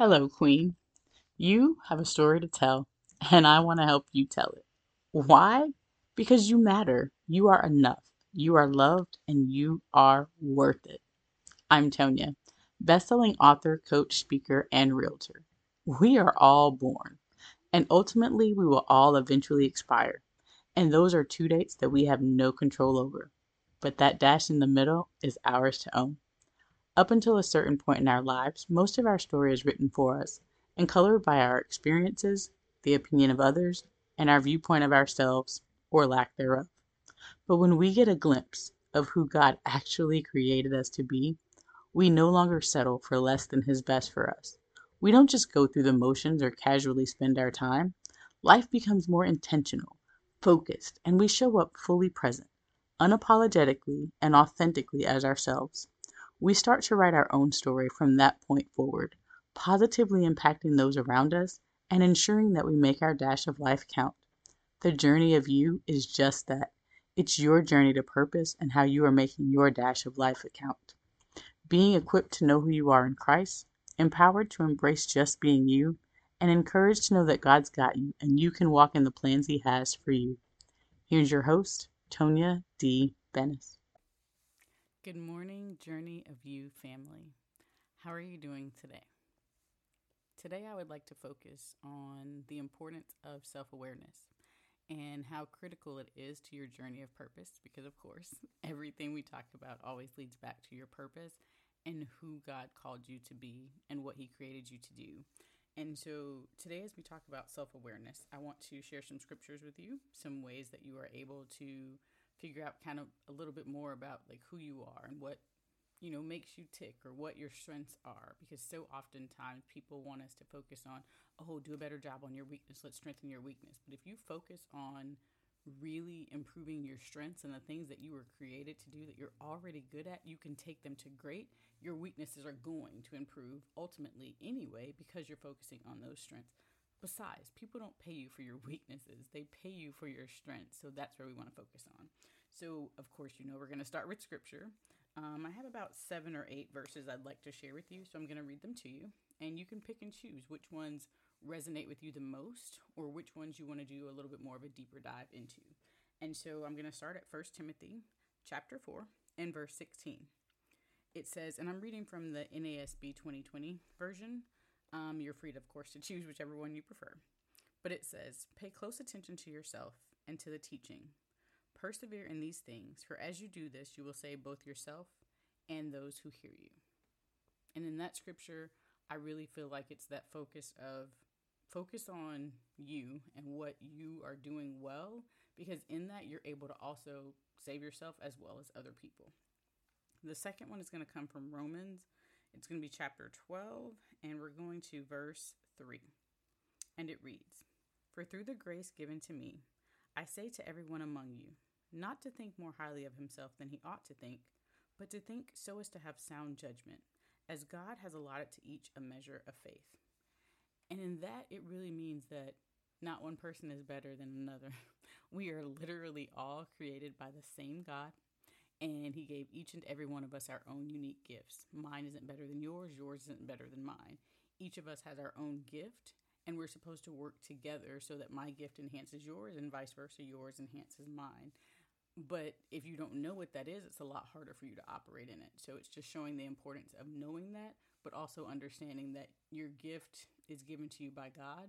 Hello, Queen. You have a story to tell, and I want to help you tell it. Why? Because you matter. You are enough. You are loved, and you are worth it. I'm Tonia, bestselling author, coach, speaker, and realtor. We are all born, and ultimately, we will all eventually expire. And those are two dates that we have no control over. But that dash in the middle is ours to own. Up until a certain point in our lives, most of our story is written for us and colored by our experiences, the opinion of others, and our viewpoint of ourselves, or lack thereof. But when we get a glimpse of who God actually created us to be, we no longer settle for less than His best for us. We don't just go through the motions or casually spend our time. Life becomes more intentional, focused, and we show up fully present, unapologetically and authentically as ourselves. We start to write our own story from that point forward, positively impacting those around us and ensuring that we make our dash of life count. The journey of you is just that. It's your journey to purpose and how you are making your dash of life count. Being equipped to know who you are in Christ, empowered to embrace just being you, and encouraged to know that God's got you and you can walk in the plans He has for you. Here's your host, Tonia D. Bennis. Good morning, Journey of You family. How are you doing today? Today, I would like to focus on the importance of self awareness and how critical it is to your journey of purpose. Because, of course, everything we talk about always leads back to your purpose and who God called you to be and what He created you to do. And so, today, as we talk about self awareness, I want to share some scriptures with you, some ways that you are able to figure out kind of a little bit more about like who you are and what you know makes you tick or what your strengths are. Because so oftentimes people want us to focus on oh do a better job on your weakness. Let's strengthen your weakness. But if you focus on really improving your strengths and the things that you were created to do that you're already good at you can take them to great. Your weaknesses are going to improve ultimately anyway because you're focusing on those strengths Besides, people don't pay you for your weaknesses, they pay you for your strengths. So that's where we want to focus on. So, of course, you know, we're going to start with scripture. Um, I have about seven or eight verses I'd like to share with you. So I'm going to read them to you. And you can pick and choose which ones resonate with you the most or which ones you want to do a little bit more of a deeper dive into. And so I'm going to start at 1 Timothy chapter 4 and verse 16. It says, and I'm reading from the NASB 2020 version. Um, you're free, to, of course, to choose whichever one you prefer. But it says, Pay close attention to yourself and to the teaching. Persevere in these things, for as you do this, you will save both yourself and those who hear you. And in that scripture, I really feel like it's that focus of focus on you and what you are doing well, because in that, you're able to also save yourself as well as other people. The second one is going to come from Romans it's going to be chapter 12, and we're going to verse 3. And it reads For through the grace given to me, I say to everyone among you, not to think more highly of himself than he ought to think, but to think so as to have sound judgment, as God has allotted to each a measure of faith. And in that, it really means that not one person is better than another. We are literally all created by the same God and he gave each and every one of us our own unique gifts. Mine isn't better than yours, yours isn't better than mine. Each of us has our own gift, and we're supposed to work together so that my gift enhances yours and vice versa, yours enhances mine. But if you don't know what that is, it's a lot harder for you to operate in it. So it's just showing the importance of knowing that, but also understanding that your gift is given to you by God.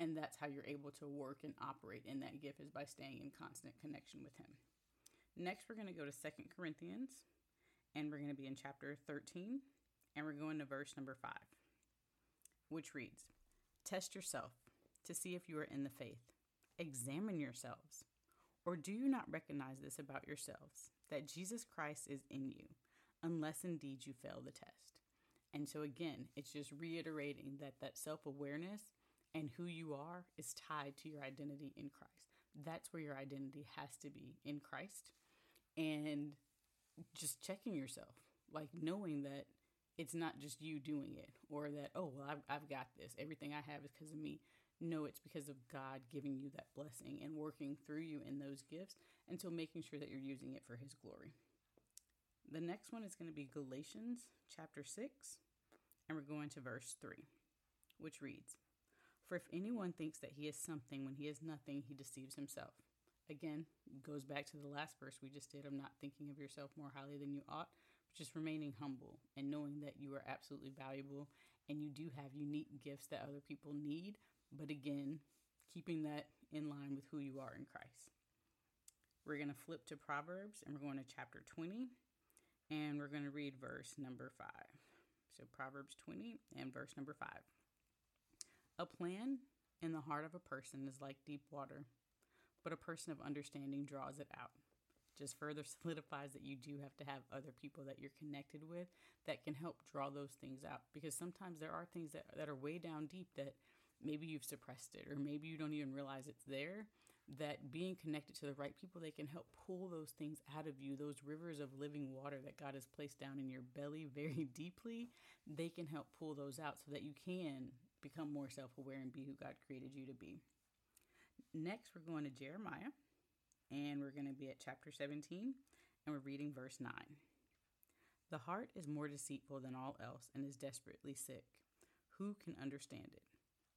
And that's how you're able to work and operate in that gift is by staying in constant connection with Him. Next, we're going to go to Second Corinthians, and we're going to be in chapter 13, and we're going to verse number 5, which reads Test yourself to see if you are in the faith. Examine yourselves. Or do you not recognize this about yourselves, that Jesus Christ is in you, unless indeed you fail the test? And so, again, it's just reiterating that that self awareness and who you are is tied to your identity in Christ. That's where your identity has to be in Christ and just checking yourself, like knowing that it's not just you doing it or that, oh, well, I've, I've got this. Everything I have is because of me. No, it's because of God giving you that blessing and working through you in those gifts until making sure that you're using it for His glory. The next one is going to be Galatians chapter 6, and we're going to verse 3. which reads For if anyone thinks that he is something when he is nothing, he deceives himself. Again, goes back to the last verse we just did of not thinking of yourself more highly than you ought, but just remaining humble and knowing that you are absolutely valuable and you do have unique gifts that other people need. But again, keeping that in line with who you are in Christ. We're going to flip to Proverbs and we're going to chapter 20 and we're going to read verse number 5. So, Proverbs 20 and verse number 5. A plan in the heart of a person is like deep water, but a person of understanding draws it out. Just further solidifies that you do have to have other people that you're connected with that can help draw those things out. Because sometimes there are things that, that are way down deep that maybe you've suppressed it, or maybe you don't even realize it's there that being connected to the right people they can help pull those things out of you those rivers of living water that god has placed down in your belly very deeply they can help pull those out so that you can become more self-aware and be who god created you to be next we're going to jeremiah and we're going to be at chapter 17 and we're reading verse 9 the heart is more deceitful than all else and is desperately sick. Who can understand it?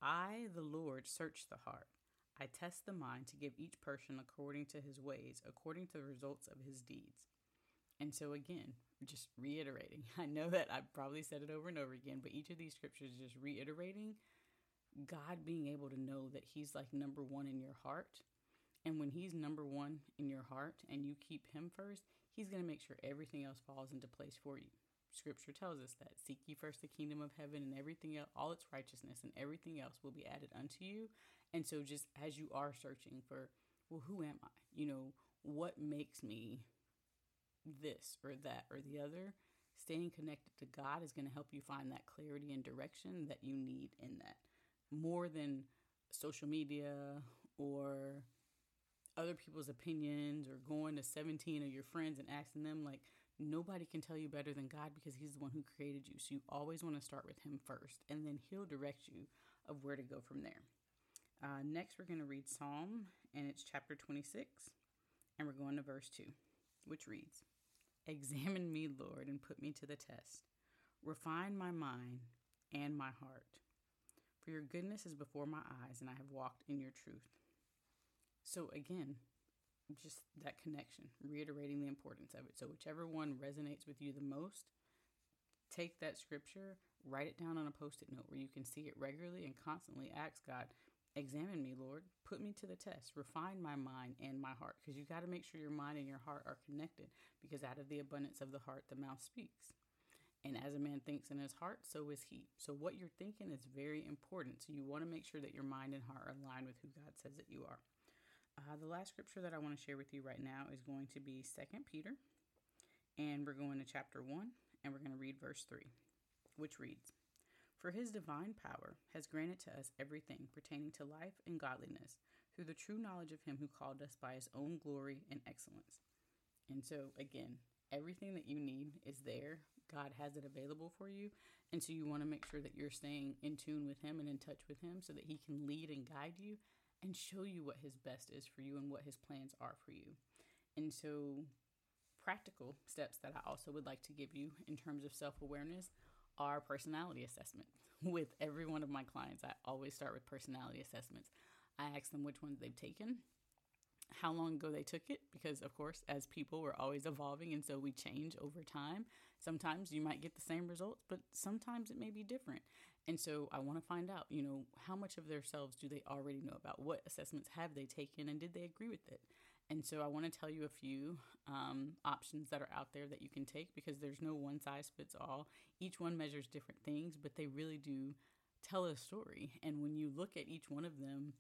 I the lord search the heart. I test the mind to give each person according to his ways, according to the results of his deeds. And so, again, just reiterating, I know that I've probably said it over and over again, but each of these scriptures is just reiterating God being able to know that He's like number one in your heart. And when He's number one in your heart and you keep Him first, He's going to make sure everything else falls into place for you. Scripture tells us that seek ye first the kingdom of heaven and everything else, all its righteousness and everything else will be added unto you. And so, just as you are searching for, well, who am I? You know, what makes me this or that or the other? Staying connected to God is going to help you find that clarity and direction that you need in that more than social media or other people's opinions or going to 17 of your friends and asking them like nobody can tell you better than God because he's the one who created you. So you always want to start with him first and then he'll direct you of where to go from there. Uh, next, we're going to read Psalm, and it's chapter 26, and we're going to verse 2, which reads Examine me, Lord, and put me to the test. Refine my mind and my heart. For your goodness is before my eyes, and I have walked in your truth. So, again, just that connection, reiterating the importance of it. So, whichever one resonates with you the most, take that scripture, write it down on a post it note where you can see it regularly and constantly ask God, Examine me, Lord. Put me to the test. Refine my mind and my heart. Because you got to make sure your mind and your heart are connected. Because out of the abundance of the heart, the mouth speaks. And as a man thinks in his heart, so is he. So what you're thinking is very important. So you want to make sure that your mind and heart are aligned with who God says that you are. Uh, the last scripture that I want to share with you right now is going to be Second Peter. And we're going to chapter 1, and we're going to read verse 3, which reads for his divine power has granted to us everything pertaining to life and godliness through the true knowledge of him who called us by his own glory and excellence. And so, again, everything that you need is there. God has it available for you. And so, you want to make sure that you're staying in tune with him and in touch with him so that he can lead and guide you and show you what his best is for you and what his plans are for you. And so, practical steps that I also would like to give you in terms of self awareness are personality assessment. With every one of my clients, I always start with personality assessments. I ask them which ones they've taken, how long ago they took it, because of course, as people, we're always evolving and so we change over time. Sometimes you might get the same results, but sometimes it may be different. And so I want to find out, you know, how much of themselves do they already know about? What assessments have they taken and did they agree with it? And so I want to tell you a few um, options that are out there that you can take because there's no one size fits all. Each one measures different things, but they really do tell a story. And when you look at each one of them,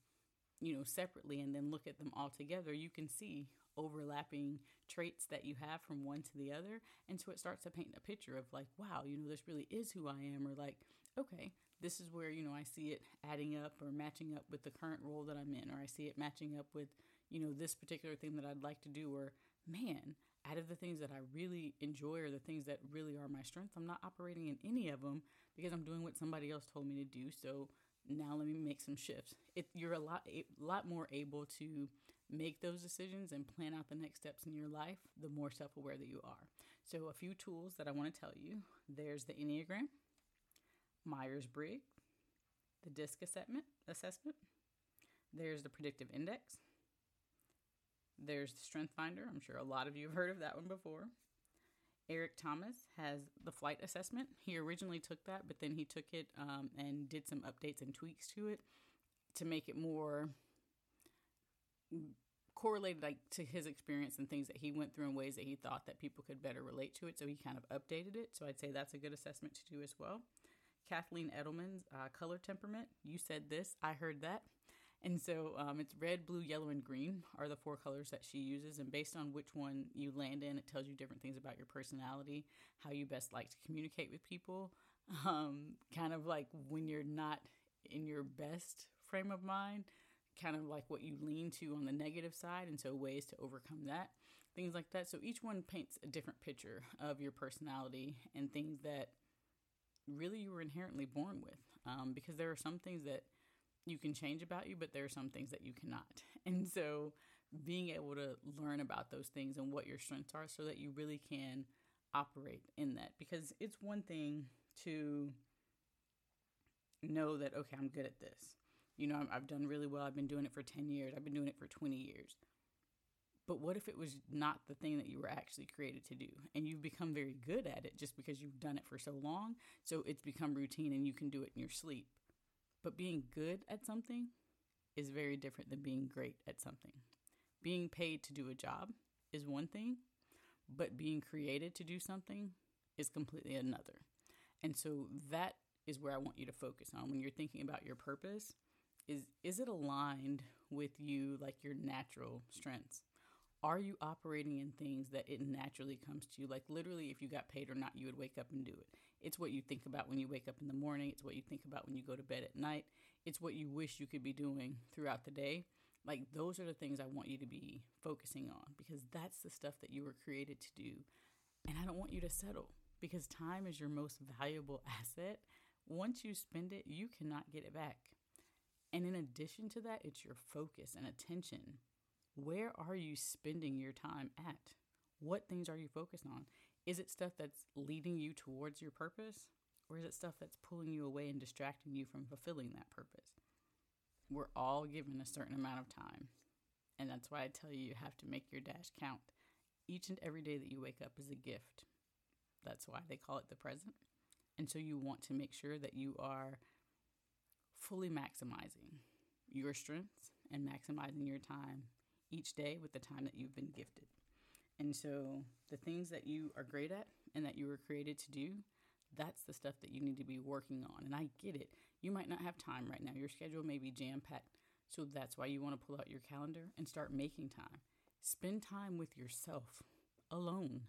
you know, separately and then look at them all together, you can see overlapping traits that you have from one to the other. And so it starts to paint a picture of like, wow, you know, this really is who I am, or like, okay, this is where, you know, I see it adding up or matching up with the current role that I'm in, or I see it matching up with you know, this particular thing that I'd like to do, or man, out of the things that I really enjoy or the things that really are my strengths, I'm not operating in any of them because I'm doing what somebody else told me to do. So now let me make some shifts. It, you're a lot, a lot more able to make those decisions and plan out the next steps in your life the more self-aware that you are. So a few tools that I want to tell you. There's the Enneagram, Myers-Briggs, the DISC assessment, assessment. There's the predictive index. There's the strength finder. I'm sure a lot of you have heard of that one before. Eric Thomas has the flight assessment. He originally took that, but then he took it um, and did some updates and tweaks to it to make it more correlated like to his experience and things that he went through in ways that he thought that people could better relate to it. So he kind of updated it. So I'd say that's a good assessment to do as well. Kathleen Edelman's uh, color temperament. You said this, I heard that. And so um, it's red, blue, yellow, and green are the four colors that she uses. And based on which one you land in, it tells you different things about your personality, how you best like to communicate with people, um, kind of like when you're not in your best frame of mind, kind of like what you lean to on the negative side. And so ways to overcome that, things like that. So each one paints a different picture of your personality and things that really you were inherently born with. Um, because there are some things that you can change about you, but there are some things that you cannot. And so being able to learn about those things and what your strengths are so that you really can operate in that. Because it's one thing to know that, okay, I'm good at this. You know, I've done really well. I've been doing it for 10 years, I've been doing it for 20 years. But what if it was not the thing that you were actually created to do? And you've become very good at it just because you've done it for so long. So it's become routine and you can do it in your sleep. But being good at something is very different than being great at something. Being paid to do a job is one thing, but being created to do something is completely another. And so that is where I want you to focus on when you're thinking about your purpose is is it aligned with you like your natural strengths? Are you operating in things that it naturally comes to you? Like literally if you got paid or not, you would wake up and do it. It's what you think about when you wake up in the morning. It's what you think about when you go to bed at night. It's what you wish you could be doing throughout the day. Like, those are the things I want you to be focusing on because that's the stuff that you were created to do. And I don't want you to settle because time is your most valuable asset. Once you spend it, you cannot get it back. And in addition to that, it's your focus and attention. Where are you spending your time at? What things are you focused on? Is it stuff that's leading you towards your purpose? Or is it stuff that's pulling you away and distracting you from fulfilling that purpose? We're all given a certain amount of time. And that's why I tell you, you have to make your dash count. Each and every day that you wake up is a gift. That's why they call it the present. And so you want to make sure that you are fully maximizing your strengths and maximizing your time each day with the time that you've been gifted. And so the things that you are great at and that you were created to do, that's the stuff that you need to be working on. And I get it. You might not have time right now. Your schedule may be jam packed. So that's why you want to pull out your calendar and start making time. Spend time with yourself alone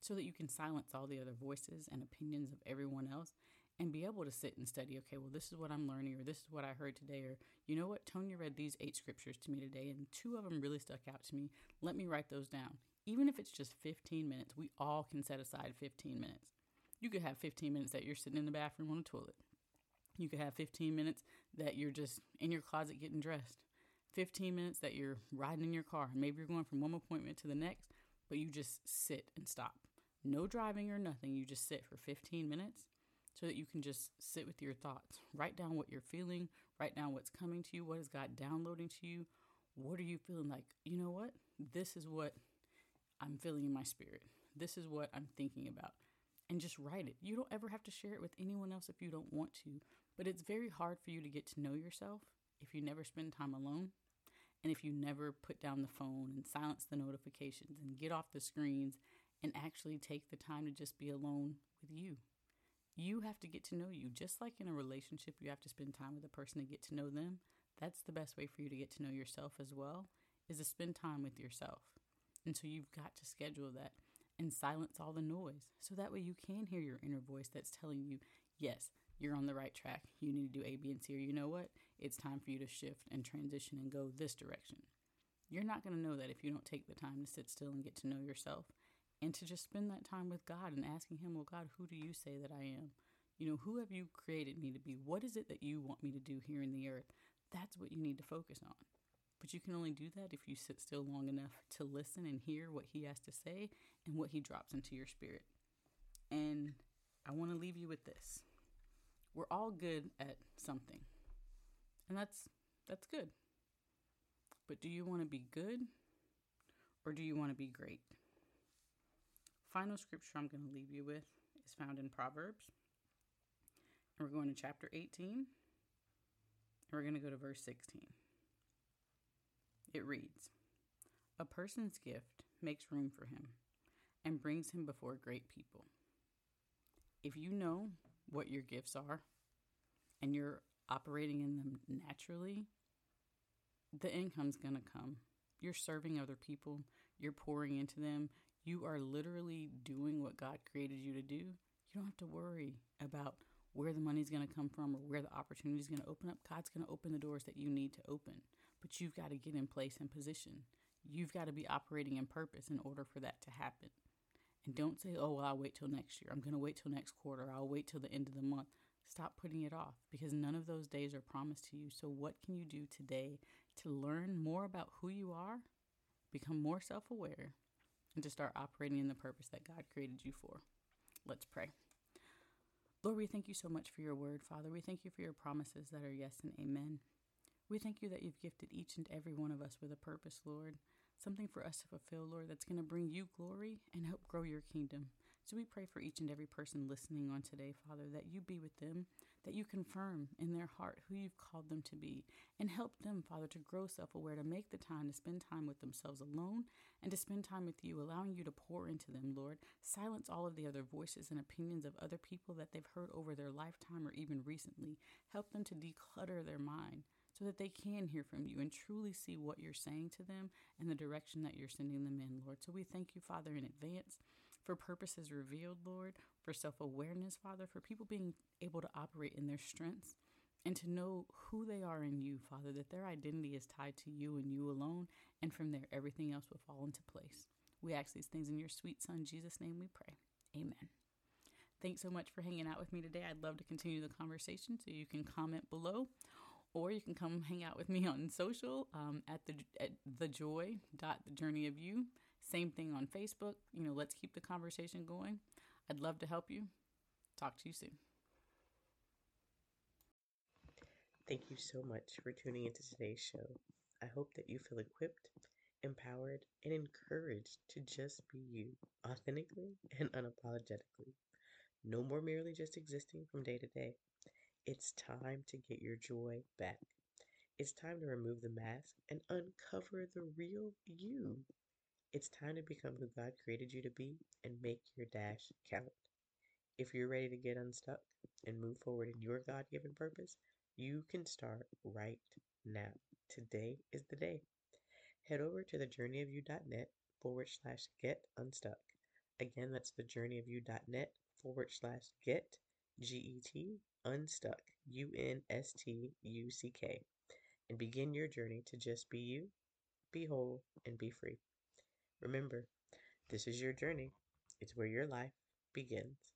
so that you can silence all the other voices and opinions of everyone else and be able to sit and study. Okay, well, this is what I'm learning, or this is what I heard today, or you know what, Tonia read these eight scriptures to me today, and two of them really stuck out to me. Let me write those down even if it's just 15 minutes, we all can set aside 15 minutes. You could have 15 minutes that you're sitting in the bathroom on the toilet. You could have 15 minutes that you're just in your closet getting dressed. 15 minutes that you're riding in your car. Maybe you're going from one appointment to the next, but you just sit and stop. No driving or nothing. You just sit for 15 minutes so that you can just sit with your thoughts. Write down what you're feeling, write down what's coming to you, what is God downloading to you. What are you feeling like? You know what? This is what I'm feeling in my spirit. This is what I'm thinking about. And just write it. You don't ever have to share it with anyone else if you don't want to. But it's very hard for you to get to know yourself if you never spend time alone and if you never put down the phone and silence the notifications and get off the screens and actually take the time to just be alone with you. You have to get to know you. Just like in a relationship, you have to spend time with a person to get to know them. That's the best way for you to get to know yourself as well, is to spend time with yourself. And so you've got to schedule that and silence all the noise so that way you can hear your inner voice that's telling you, yes, you're on the right track. You need to do A, B, and C, or you know what? It's time for you to shift and transition and go this direction. You're not going to know that if you don't take the time to sit still and get to know yourself and to just spend that time with God and asking Him, well, God, who do you say that I am? You know, who have you created me to be? What is it that you want me to do here in the earth? That's what you need to focus on. But you can only do that if you sit still long enough to listen and hear what he has to say and what he drops into your spirit. And I want to leave you with this we're all good at something. And that's that's good. But do you want to be good or do you want to be great? Final scripture I'm going to leave you with is found in Proverbs. And we're going to chapter 18. And we're going to go to verse 16. It reads A person's gift makes room for him and brings him before great people. If you know what your gifts are and you're operating in them naturally, the income's going to come. You're serving other people, you're pouring into them, you are literally doing what God created you to do. You don't have to worry about where the money's going to come from or where the opportunity is going to open up. God's going to open the doors that you need to open, but you've got to get in place and position. You've got to be operating in purpose in order for that to happen. And don't say, oh, well, I'll wait till next year. I'm going to wait till next quarter. I'll wait till the end of the month. Stop putting it off because none of those days are promised to you. So, what can you do today to learn more about who you are, become more self aware, and to start operating in the purpose that God created you for? Let's pray. Lord, we thank you so much for your word, Father. We thank you for your promises that are yes and amen. We thank you that you've gifted each and every one of us with a purpose, Lord something for us to fulfill, Lord, that's going to bring you glory and help grow your kingdom. So we pray for each and every person listening on today, Father, that you be with them, that you confirm in their heart who you've called them to be, and help them, Father, to grow self aware, to make the time to spend time with themselves alone and to spend time with you, allowing you to pour into them, Lord. Silence all of the other voices and opinions of other people that they've heard over their lifetime or even recently. Help them to declutter their mind so that they can hear from you and truly see what you're saying to them and the direction that you're sending them in, Lord. So we thank you, Father, in advance for purposes revealed, Lord, for self awareness, Father, for people being able to operate in their strengths and to know who they are in you, Father, that their identity is tied to you and you alone, and from there, everything else will fall into place. We ask these things in your sweet Son, Jesus' name, we pray. Amen. Thanks so much for hanging out with me today. I'd love to continue the conversation, so you can comment below or you can come hang out with me on social um, at the at the joy dot the journey of you. Same thing on Facebook. You know, let's keep the conversation going. I'd love to help you. Talk to you soon. Thank you so much for tuning into today's show. I hope that you feel equipped, empowered, and encouraged to just be you, authentically and unapologetically. No more merely just existing from day to day. It's time to get your joy back. It's time to remove the mask and uncover the real you. It's time to become who God created you to be and make your dash count. If you're ready to get unstuck and move forward in your God given purpose, you can start right now. Today is the day. Head over to thejourneyofyou.net forward slash get unstuck. Again, that's thejourneyofyou.net forward slash get G E T unstuck, U N S T U C K, and begin your journey to just be you, be whole, and be free. Remember, this is your journey, it's where your life begins.